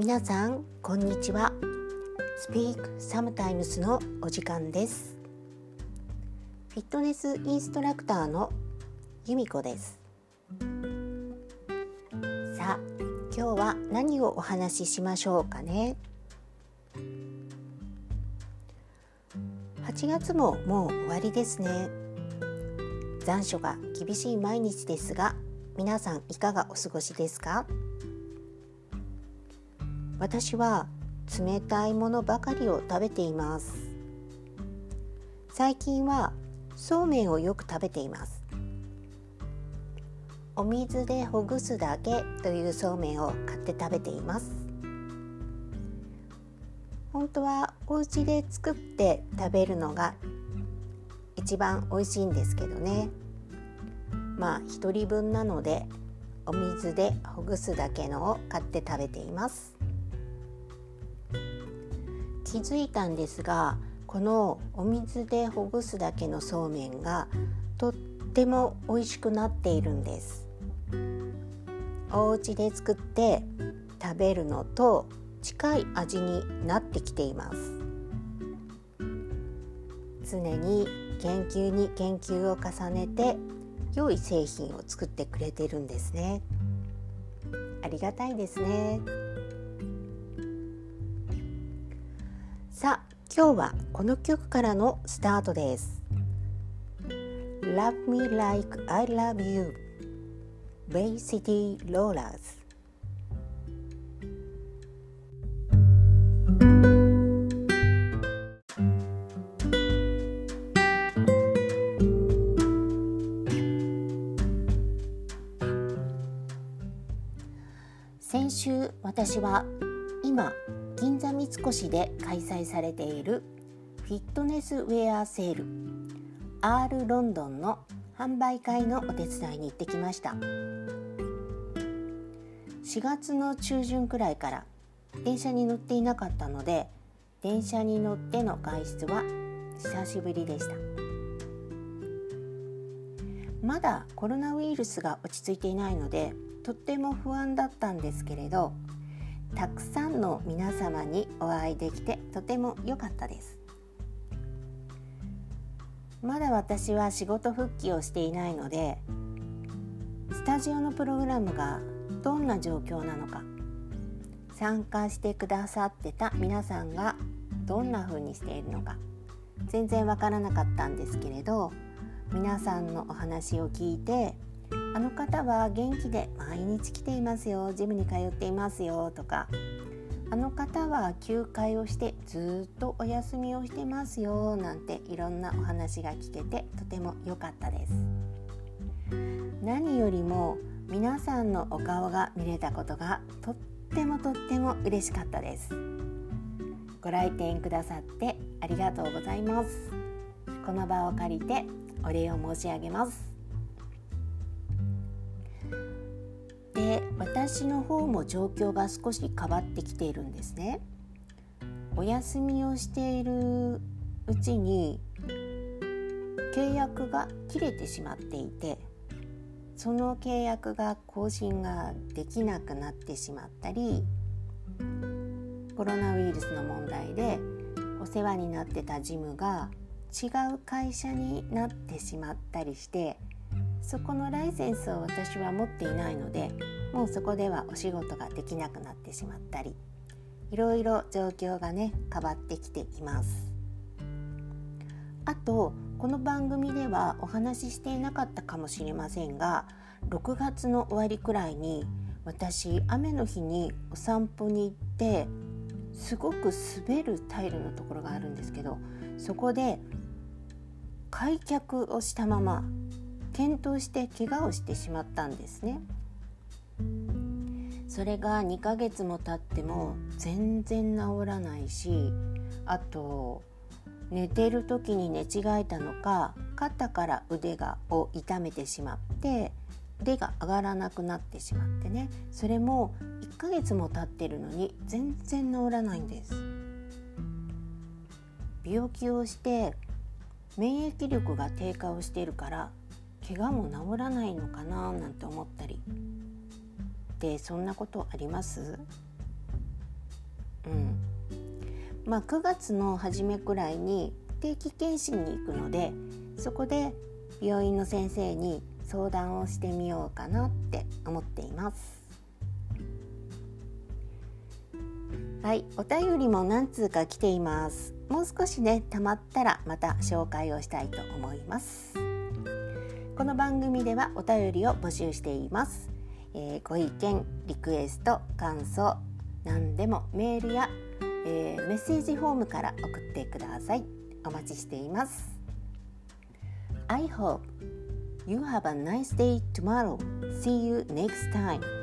皆さんこんにちは。Speak Sometimes のお時間です。フィットネスインストラクターの由美子です。さあ今日は何をお話ししましょうかね。8月ももう終わりですね。残暑が厳しい毎日ですが皆さんいかがお過ごしですか？私は冷たいものばかりを食べています。最近はそうめんをよく食べています。お水でほぐすだけというそうめんを買って食べています。本当はお家で作って食べるのが一番美味しいんですけどね。まあ1人分なのでお水でほぐすだけのを買って食べています。気づいたんですがこのお水でほぐすだけのそうめんがとっても美味しくなっているんです。お家で作って食べるのと近い味になってきています。常に研究に研究を重ねて良い製品を作ってくれてるんですね。ありがたいですね。さあ今日はこの曲からのスタートです Love me like I love you Bay City Rollers 先週私は今銀座三越で開催されているフィットネスウェアセール R ロンドンの販売会のお手伝いに行ってきました。4月の中旬くらいから電車に乗っていなかったので電車に乗っての外出は久しぶりでした。まだコロナウイルスが落ち着いていないのでとっても不安だったんですけれどたくさんの皆様にお会いできてとても良かったです。まだ私は仕事復帰をしていないのでスタジオのプログラムがどんな状況なのか参加してくださってた皆さんがどんな風にしているのか全然わからなかったんですけれど皆さんのお話を聞いてあの方は元気で毎日来ていますよジムに通っていますよとかあの方は休会をしてずっとお休みをしてますよなんていろんなお話が聞けてとても良かったです。何よりも皆さんのお顔が見れたことがとってもとっても嬉しかったです。ご来店くださってありがとうございます。この場を借りてお礼を申し上げます。で私の方も状況が少し変わってきているんですね。お休みをしているうちに契約が切れてしまっていてその契約が更新ができなくなってしまったりコロナウイルスの問題でお世話になってたジムが違う会社になってしまったりしてそこのライセンスを私は持っていないのでもうそこではお仕事ができなくなってしまったりいろいろ状況がね変わってきています。あとこの番組ではお話ししていなかったかもしれませんが6月の終わりくらいに私雨の日にお散歩に行ってすごく滑るタイルのところがあるんですけどそこで開脚をしたまま転倒して怪我をしてしまったんですね。それが2ヶ月も経っても全然治らないしあと寝てる時に寝違えたのか肩から腕がを痛めてしまって腕が上がらなくなってしまってね。それも1ヶ月も経ってるのに全然治らないんです。病気をして免疫力が低下をしているから怪我も治らないのかななんて思ったり。でそんなことあります？うん。まあ、9月の初めくらいに定期検診に行くのでそこで病院の先生に相談をしてみようかなって思っています。はいお便りも何通か来ています。もう少しねたまったらまた紹介をしたいと思います。この番組ではお便りを募集しています、えー、ご意見リクエスト感想何でもメールや、えー、メッセージフォームから送ってください。お待ちしています。I hope you have a nice day tomorrow. See you next time.